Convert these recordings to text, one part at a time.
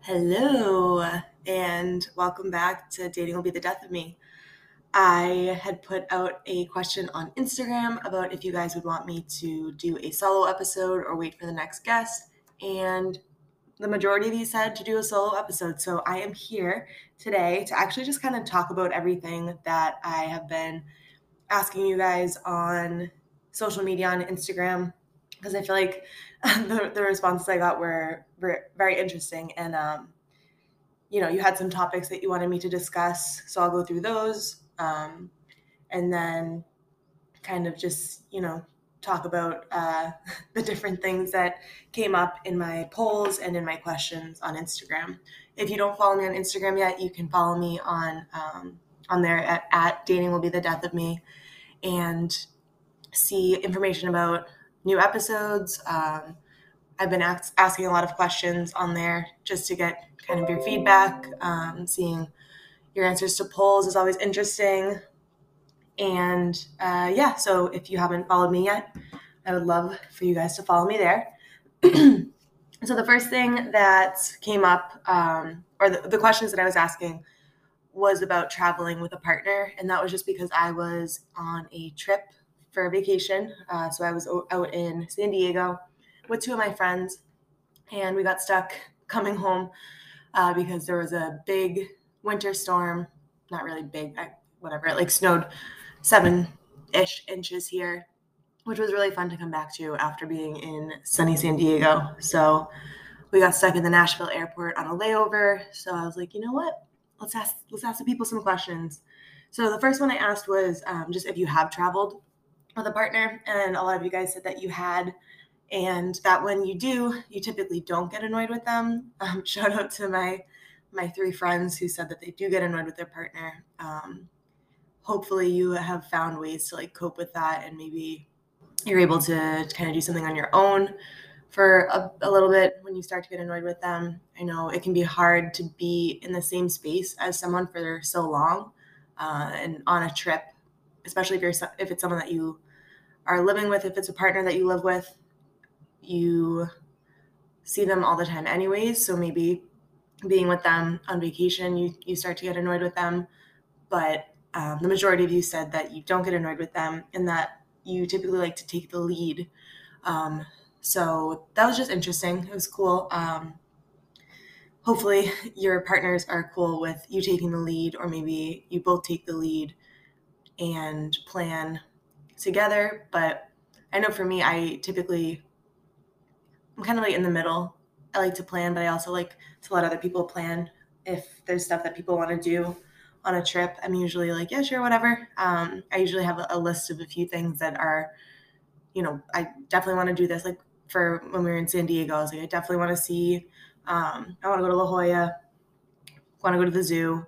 Hello, and welcome back to Dating Will Be the Death of Me. I had put out a question on Instagram about if you guys would want me to do a solo episode or wait for the next guest, and the majority of you said to do a solo episode. So I am here today to actually just kind of talk about everything that I have been asking you guys on social media on Instagram because I feel like the, the responses I got were, were very interesting. And, um, you know, you had some topics that you wanted me to discuss. So I'll go through those. Um, and then kind of just, you know, talk about uh, the different things that came up in my polls and in my questions on Instagram. If you don't follow me on Instagram yet, you can follow me on um, on there at, at dating will be the death of me and see information about new episodes. Um, I've been ask, asking a lot of questions on there just to get kind of your feedback. Um, seeing your answers to polls is always interesting. And uh, yeah, so if you haven't followed me yet, I would love for you guys to follow me there. so the first thing that came up, um, or the, the questions that I was asking, was about traveling with a partner, and that was just because I was on a trip for a vacation. Uh, so I was out in San Diego with two of my friends, and we got stuck coming home uh, because there was a big winter storm. Not really big, I, whatever. It like snowed seven ish inches here, which was really fun to come back to after being in sunny San Diego. So we got stuck in the Nashville airport on a layover. So I was like, you know what? Let's ask let's ask the people some questions. So the first one I asked was um, just if you have traveled with a partner, and a lot of you guys said that you had, and that when you do, you typically don't get annoyed with them. Um, shout out to my my three friends who said that they do get annoyed with their partner. Um, hopefully, you have found ways to like cope with that, and maybe you're able to kind of do something on your own for a, a, little bit when you start to get annoyed with them. I know it can be hard to be in the same space as someone for so long uh, and on a trip, especially if you're if it's someone that you are living with, if it's a partner that you live with, you see them all the time anyways. So maybe being with them on vacation, you, you start to get annoyed with them. But um, the majority of you said that you don't get annoyed with them and that you typically like to take the lead. Um, so that was just interesting. It was cool. Um, hopefully, your partners are cool with you taking the lead, or maybe you both take the lead and plan together. But I know for me, I typically, I'm kind of like in the middle. I like to plan, but I also like to let other people plan if there's stuff that people want to do on a trip. I'm usually like, yeah, sure, whatever. Um, I usually have a, list of a few things that are, you know, I definitely want to do this. Like for when we were in San Diego, I was like, I definitely want to see, um, I want to go to La Jolla, want to go to the zoo,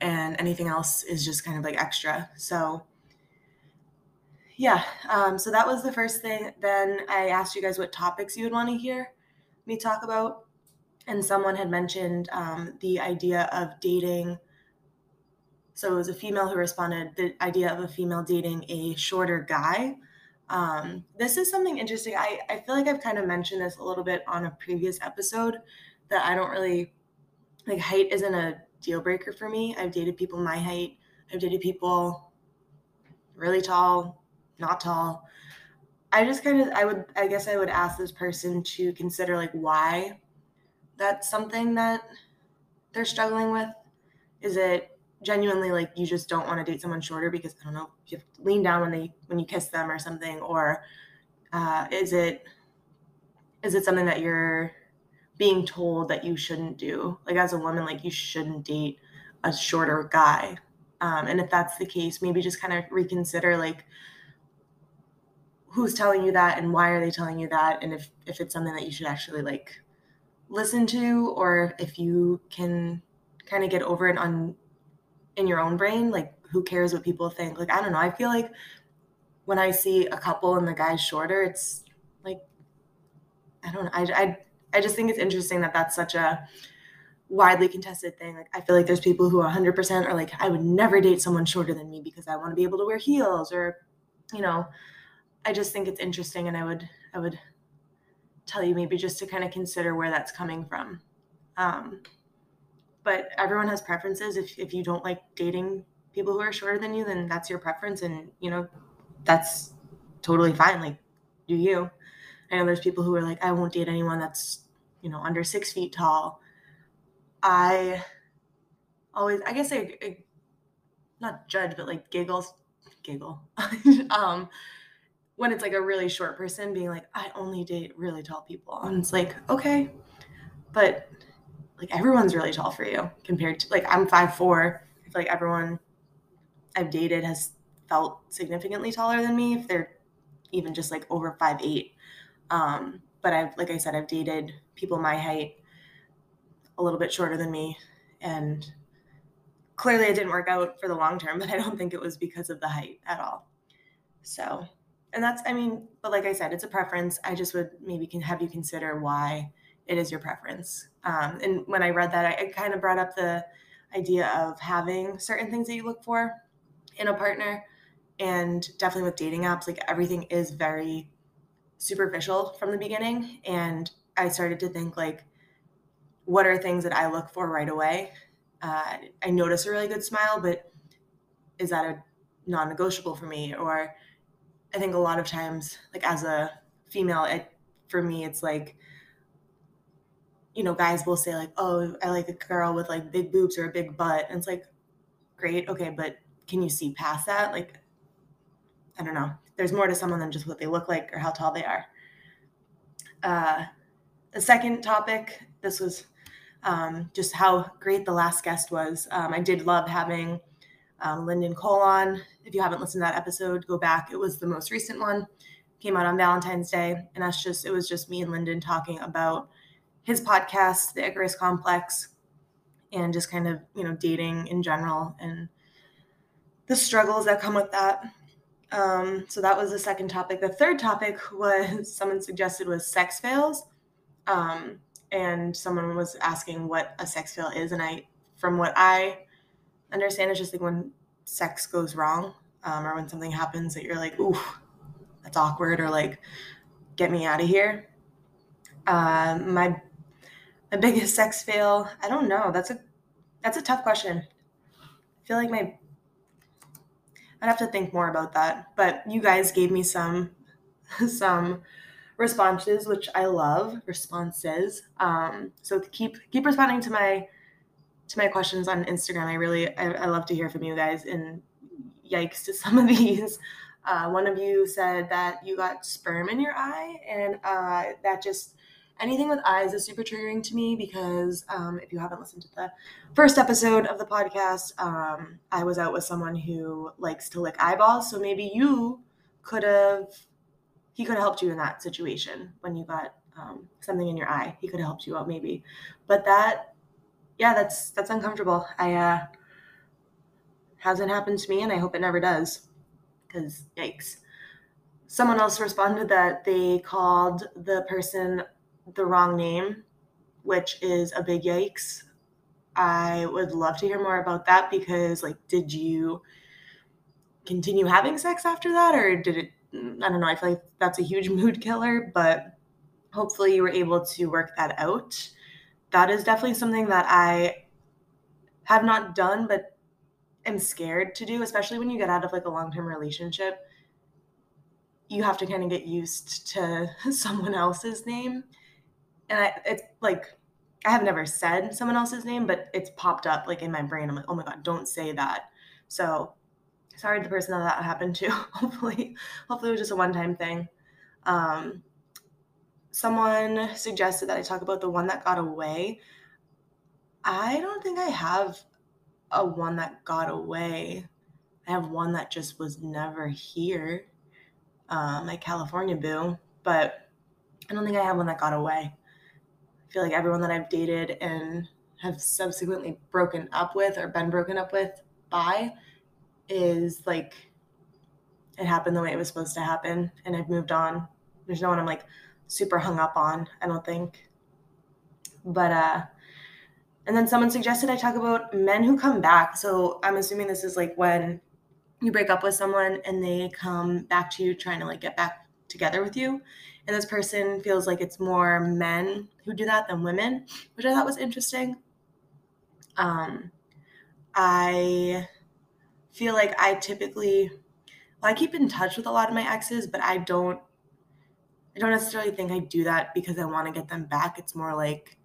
and anything else is just kind of like extra. So yeah, um, so that was the first thing. Then I asked you guys what topics you would want to hear me talk about. And someone had mentioned um, the idea of dating. So it was a female who responded the idea of a female dating a shorter guy. Um, this is something interesting. I, I feel like I've kind of mentioned this a little bit on a previous episode that I don't really like height isn't a deal breaker for me. I've dated people my height. I've dated people really tall, not tall. I just kind of I would I guess I would ask this person to consider like why that's something that they're struggling with. Is it genuinely like you just don't want to date someone shorter because I don't know you lean down when they when you kiss them or something, or uh, is it is it something that you're being told that you shouldn't do? Like as a woman, like you shouldn't date a shorter guy. Um, and if that's the case, maybe just kind of reconsider like who's telling you that and why are they telling you that and if if it's something that you should actually like listen to or if you can kind of get over it on in your own brain like who cares what people think? Like i don't know i feel like when i see a couple and the guy's shorter it's like i don't know i i, I just think it's interesting that that's such a widely contested thing. Like i feel like there's people who 100% are like i would never date someone shorter than me because i want to be able to wear heels or you know I just think it's interesting and I would I would tell you maybe just to kind of consider where that's coming from. Um, but everyone has preferences. If if you don't like dating people who are shorter than you, then that's your preference and you know, that's totally fine. Like do you. I know there's people who are like, I won't date anyone that's, you know, under six feet tall. I always, I guess I, I not judge, but like giggles, giggle. um, when it's like a really short person being like, I only date really tall people. And it's like, okay, but like everyone's really tall for you compared to like I'm five four. I feel like everyone I've dated has felt significantly taller than me if they're even just like over five eight. Um, but I've like I said, I've dated people my height, a little bit shorter than me, and clearly it didn't work out for the long term. But I don't think it was because of the height at all. So, and that's I mean, but like I said, it's a preference. I just would maybe can have you consider why it is your preference. Um, and when I read that, I, kind of brought up the idea of having certain things that you look for in a partner and definitely with dating apps like everything is very superficial from the beginning and i started to think like what are things that i look for right away uh, i notice a really good smile but is that a non-negotiable for me or i think a lot of times like as a female it for me it's like you know guys will say like oh i like a girl with like big boobs or a big butt and it's like great okay but can you see past that like I don't know. There's more to someone than just what they look like or how tall they are. Uh, the second topic, this was um, just how great the last guest was. Um, I did love having um, Lyndon Cole on. If you haven't listened to that episode, go back. It was the most recent one. Came out on Valentine's Day, and that's just it was just me and Lyndon talking about his podcast, The Icarus Complex, and just kind of you know dating in general and the struggles that come with that. Um, so that was the second topic. The third topic was someone suggested was sex fails. Um, and someone was asking what a sex fail is. And I, from what I understand, it's just like when sex goes wrong um, or when something happens that you're like, ooh, that's awkward or like, get me out of here. Uh, my my biggest sex fail, I don't know. That's a that's a tough question. I feel like my I'd have to think more about that. But you guys gave me some some responses, which I love responses. Um, so keep keep responding to my to my questions on Instagram. I really I, I love to hear from you guys. And yikes to some of these. Uh, one of you said that you got sperm in your eye, and uh, that just anything with eyes is super triggering to me because um, if you haven't listened to the first episode of the podcast, um, I was out with someone who likes to lick eyeballs. So maybe you could have, he could have helped you in that situation when you got um, something in your eye. He could have helped you out maybe. But that, yeah, that's that's uncomfortable. I uh, hasn't happened to me, and I hope it never does. Because yikes someone else responded that they called the person the wrong name, which is a big yikes. I would love to hear more about that because, like, did you continue having sex after that, or did it? I don't know. I feel like that's a huge mood killer, but hopefully you were able to work that out. That is definitely something that I have not done, but am scared to do, especially when you get out of like a long term relationship. You have to kind of get used to someone else's name and I, it's like I have never said someone else's name, but it's popped up like in my brain. I'm like, oh my god, don't say that. So sorry to the person that that happened to. hopefully, hopefully it was just a one-time thing. Um, someone suggested that I talk about the one that got away. I don't think I have a one that got away. I have one that just was never here, um, my California boo, but I don't think I have one that got away I feel like everyone that I've dated and have subsequently broken up with or been broken up with by is like it happened the way it was supposed to happen and I've moved on. There's no one I'm like super hung up on, I don't think. But uh and then someone suggested I talk about men who come back. So I'm assuming this is like when you break up with someone and they come back to you trying to like get back together with you and this person feels like it's more men who do that than women which i thought was interesting um i feel like i typically well, i keep in touch with a lot of my exes but i don't i don't necessarily think i do that because i want to get them back it's more like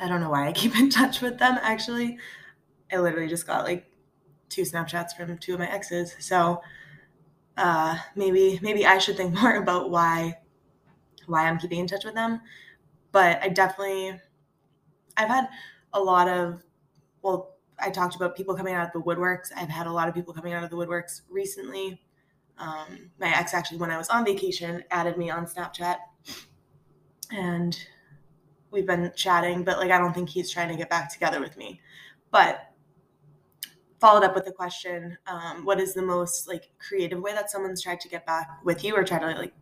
i don't know why i keep in touch with them actually i literally just got like two Snapchats from two of my exes. So uh, maybe maybe I should think more about why why I'm keeping in touch with them. But I definitely I've had a lot of well, I talked about people coming out of the woodworks. I've had a lot of people coming out of the woodworks recently. Um, my ex actually, when I was on vacation, added me on Snapchat, and we've been chatting. But like, I don't think he's trying to get back together with me. But followed up with the question um, what is the most like creative way that someone's tried to get back with you or try to like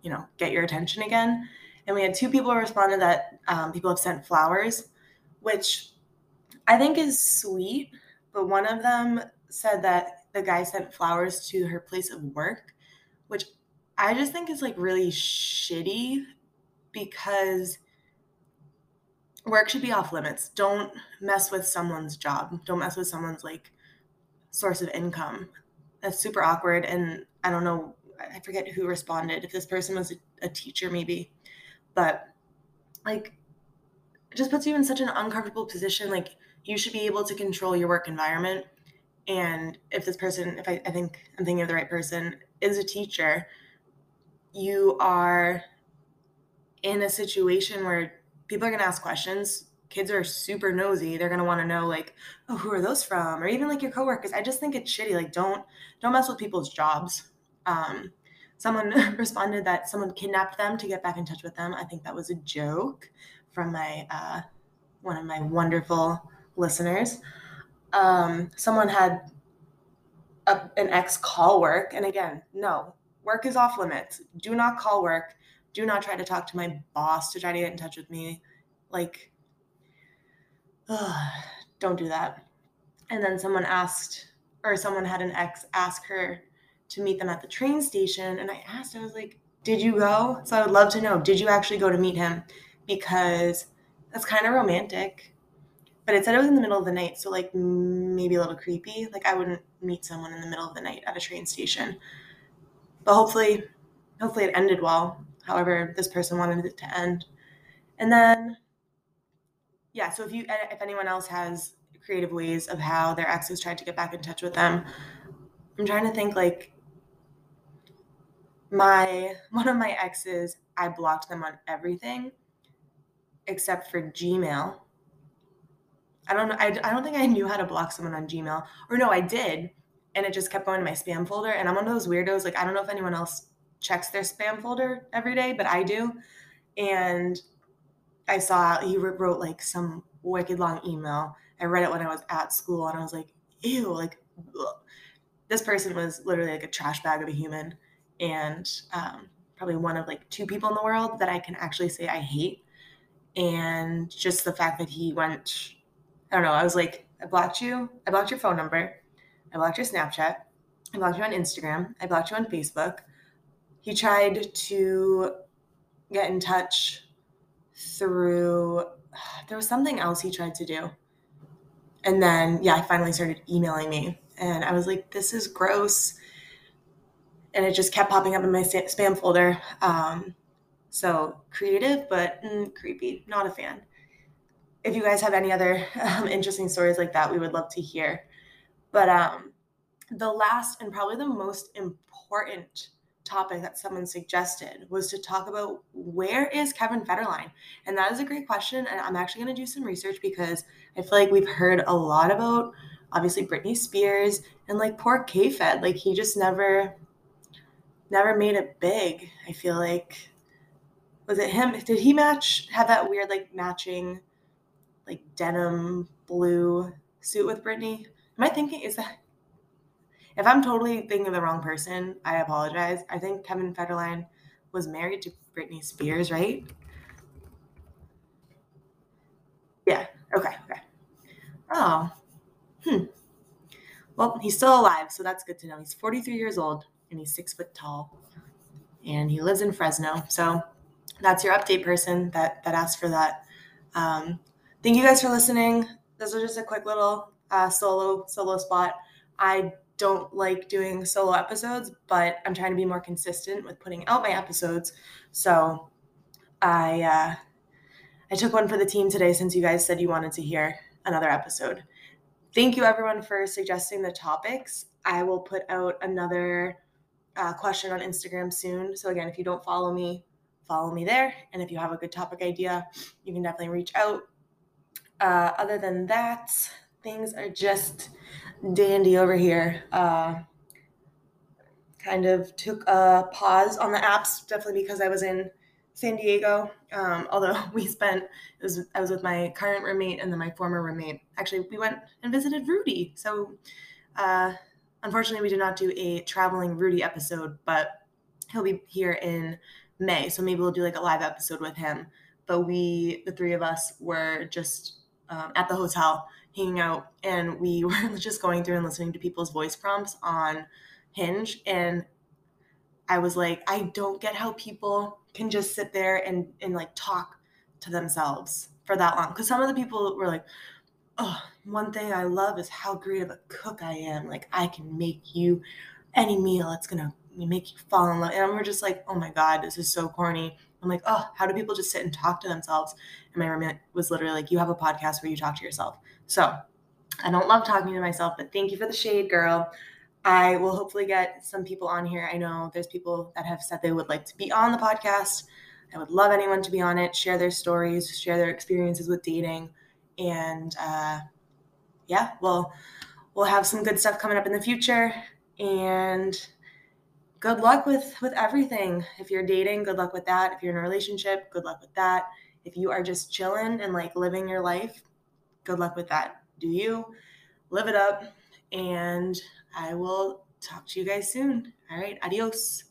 you know get your attention again and we had two people responded that um, people have sent flowers which i think is sweet but one of them said that the guy sent flowers to her place of work which i just think is like really shitty because work should be off limits don't mess with someone's job don't mess with someone's like source of income. That's super awkward. And I don't know, I forget who responded, if this person was a, a teacher, maybe. But like, it just puts you in such an uncomfortable position. Like, you should be able to control your work environment. And if this person, if I, I think I'm thinking of the right person, is a teacher, you are in a situation where people are going to ask questions. Kids are super nosy. They're going to want to know like oh who are those from? Or even like your coworkers. I just think it's shitty. Like don't don't mess with people's jobs. Um, someone responded that someone kidnapped them to get back in touch with them. I think that was a joke from my uh, one of my wonderful listeners um, someone had a, an ex call work and again no work is off limits do not call work do not try to talk to my boss to try to get in touch with me like don't do that. And then someone asked, or someone had an ex ask her to meet them at the train station. And I asked, I was like, did you go? So I would love to know, did you actually go to meet him? Because that's kind of romantic. But it said it was in the middle of the night. So, like, maybe a little creepy. Like, I wouldn't meet someone in the middle of the night at a train station. But hopefully, hopefully it ended well. However, this person wanted it to end. And then yeah so if you if anyone else has creative ways of how their exes tried to get back in touch with them i'm trying to think like my one of my exes i blocked them on everything except for gmail i don't know I, I don't think i knew how to block someone on gmail or no i did and it just kept going to my spam folder and i'm one of those weirdos like i don't know if anyone else checks their spam folder every day but i do and I saw he wrote like some wicked long email. I read it when I was at school and I was like, ew, like ugh. this person was literally like a trash bag of a human and um, probably one of like two people in the world that I can actually say I hate. And just the fact that he went, I don't know, I was like, I blocked you, I blocked your phone number, I blocked your Snapchat, I blocked you on Instagram, I blocked you on Facebook. He tried to get in touch through there was something else he tried to do. And then yeah, I finally started emailing me and I was like this is gross. And it just kept popping up in my spam folder. Um, so creative but mm, creepy. Not a fan. If you guys have any other um, interesting stories like that, we would love to hear. But um, the last and probably the most important topic that someone suggested was to talk about where is Kevin Federline? And that is a great question. And I'm actually going to do some research because I feel like we've heard a lot about obviously Britney Spears and like poor K-Fed. Like he just never, never made it big. I feel like, was it him? Did he match, have that weird like matching like denim blue suit with Britney? Am I thinking, is that, if I'm totally thinking of the wrong person, I apologize. I think Kevin Federline was married to Britney Spears, right? Yeah. Okay. Okay. Oh. Hmm. well, he's still alive, so that's good to know. He's 43 years old and he's six foot tall, and he lives in Fresno. So that's your update person that that asked for that. Um, thank you guys for listening. This was just a quick little uh, solo solo spot. I don't like doing solo episodes, but I'm trying to be more consistent with putting out my episodes. So I uh, I took one for the team today since you guys said you wanted to hear another episode. Thank you everyone for suggesting the topics. I will put out another uh, question on Instagram soon. So again, if you don't follow me, follow me there. And if you have a good topic idea, you can definitely reach out. Uh, other than that, things are just dandy over here. Uh, kind of took a pause on the apps, definitely because I was in San Diego. Um, although we spent, was I was with my current roommate and then my former roommate. Actually, we went and visited Rudy. So, uh, unfortunately, we did not do a traveling Rudy episode, but he'll be here in May. So maybe we'll do like a live episode with him. But we, the three of us, were just um, at the hotel hanging out and we were just going through and listening to people's voice prompts on Hinge. And I was like, I don't get how people can just sit there and, and like talk to themselves for that long. Because some of the people were like, oh, one thing I love is how great of a cook I am. Like, I can make you any meal. It's to make you fall in love. And we're just like, oh my God, this is so corny. I'm like, oh, how do people just sit and talk to themselves? And my roommate was literally like, you have a podcast where you talk to yourself. So I don't love talking to myself, but thank you for the shade, girl. I will hopefully get some people on here. I know there's people that have said they would like to be on the podcast. I would love anyone to be on it, share their stories, share their experiences with dating. And uh, yeah, well, we'll have some good stuff coming up in the future. And good luck with with everything. If you're dating, good luck with that. If you're in a relationship, good luck with that. If you are just chilling and like living your life, good luck with that. Do you live it up? And I will talk to you guys soon. All right, adios.